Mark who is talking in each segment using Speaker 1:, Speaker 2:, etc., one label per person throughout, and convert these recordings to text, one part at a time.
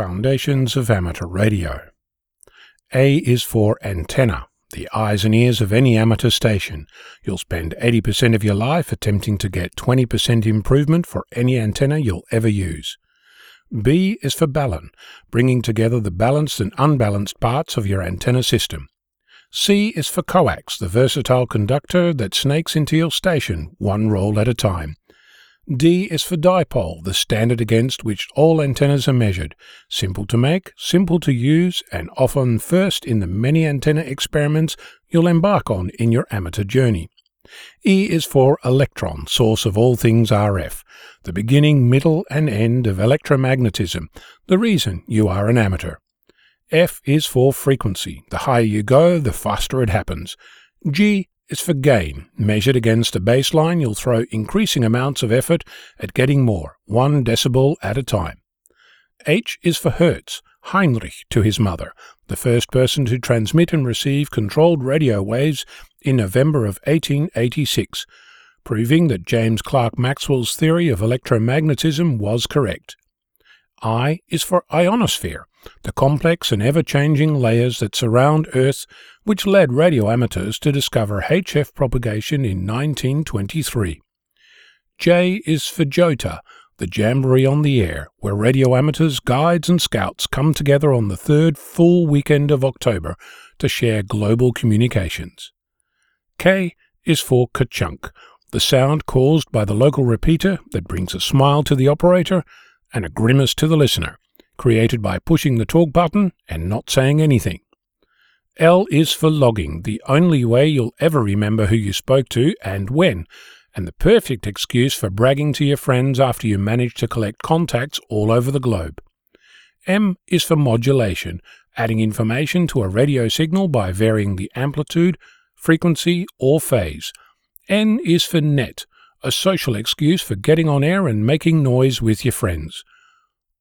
Speaker 1: Foundations of Amateur Radio. A is for antenna, the eyes and ears of any amateur station. You'll spend 80% of your life attempting to get 20% improvement for any antenna you'll ever use. B is for balun, bringing together the balanced and unbalanced parts of your antenna system. C is for coax, the versatile conductor that snakes into your station, one roll at a time. D is for dipole, the standard against which all antennas are measured. Simple to make, simple to use, and often first in the many antenna experiments you'll embark on in your amateur journey. E is for electron, source of all things RF, the beginning, middle, and end of electromagnetism, the reason you are an amateur. F is for frequency. The higher you go, the faster it happens. G is for gain. Measured against a baseline, you'll throw increasing amounts of effort at getting more, one decibel at a time. H is for Hertz, Heinrich to his mother, the first person to transmit and receive controlled radio waves in November of 1886, proving that James Clerk Maxwell's theory of electromagnetism was correct. I is for ionosphere, the complex and ever changing layers that surround Earth, which led radio amateurs to discover HF propagation in 1923. J is for JOTA, the Jamboree on the Air, where radio amateurs, guides, and scouts come together on the third full weekend of October to share global communications. K is for Kerchunk, the sound caused by the local repeater that brings a smile to the operator and a grimace to the listener created by pushing the talk button and not saying anything. L is for logging, the only way you'll ever remember who you spoke to and when, and the perfect excuse for bragging to your friends after you manage to collect contacts all over the globe. M is for modulation, adding information to a radio signal by varying the amplitude, frequency, or phase. N is for net, a social excuse for getting on air and making noise with your friends.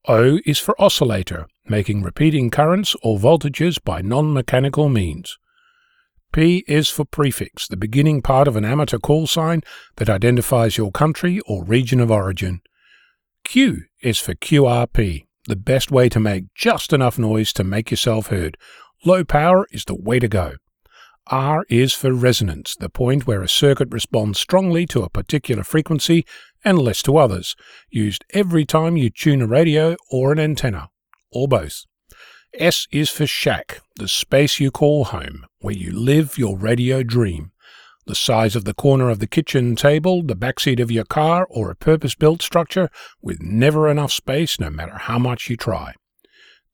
Speaker 1: O is for oscillator, making repeating currents or voltages by non-mechanical means. P is for prefix, the beginning part of an amateur call sign that identifies your country or region of origin. Q is for QRP, the best way to make just enough noise to make yourself heard. Low power is the way to go. R is for resonance, the point where a circuit responds strongly to a particular frequency and less to others, used every time you tune a radio or an antenna, or both. S is for shack, the space you call home, where you live your radio dream. The size of the corner of the kitchen table, the backseat of your car, or a purpose built structure with never enough space no matter how much you try.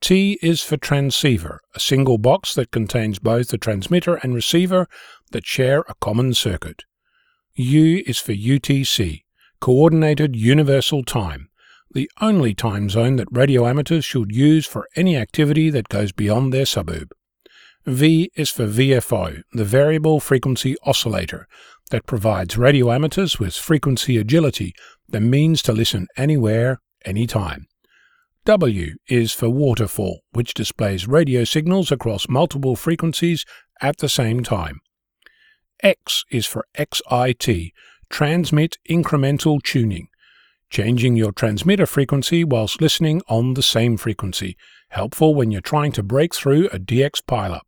Speaker 1: T is for transceiver, a single box that contains both the transmitter and receiver that share a common circuit. U is for UTC, Coordinated Universal Time, the only time zone that radio amateurs should use for any activity that goes beyond their suburb. V is for VFO, the Variable Frequency Oscillator, that provides radio amateurs with frequency agility, the means to listen anywhere, anytime. W is for waterfall, which displays radio signals across multiple frequencies at the same time. X is for XIT, transmit incremental tuning, changing your transmitter frequency whilst listening on the same frequency, helpful when you're trying to break through a DX pileup.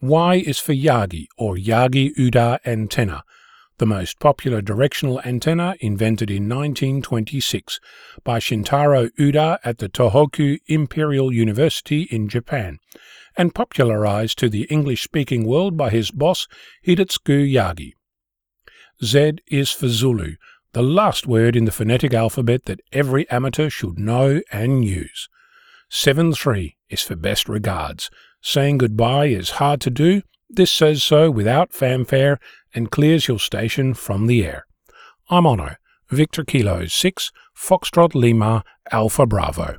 Speaker 1: Y is for Yagi, or Yagi Uda antenna, the most popular directional antenna invented in 1926 by Shintaro Uda at the Tohoku Imperial University in Japan, and popularized to the English-speaking world by his boss Hidetsugu Yagi. Z is for Zulu, the last word in the phonetic alphabet that every amateur should know and use. 7-3 is for best regards. Saying goodbye is hard to do. This says so without fanfare and clears your station from the air. I'm Onno, Victor Kilo 6, Foxtrot Lima, Alpha Bravo.